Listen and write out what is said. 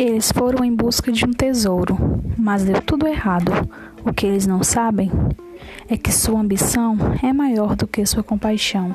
Eles foram em busca de um tesouro, mas deu tudo errado. O que eles não sabem é que sua ambição é maior do que sua compaixão.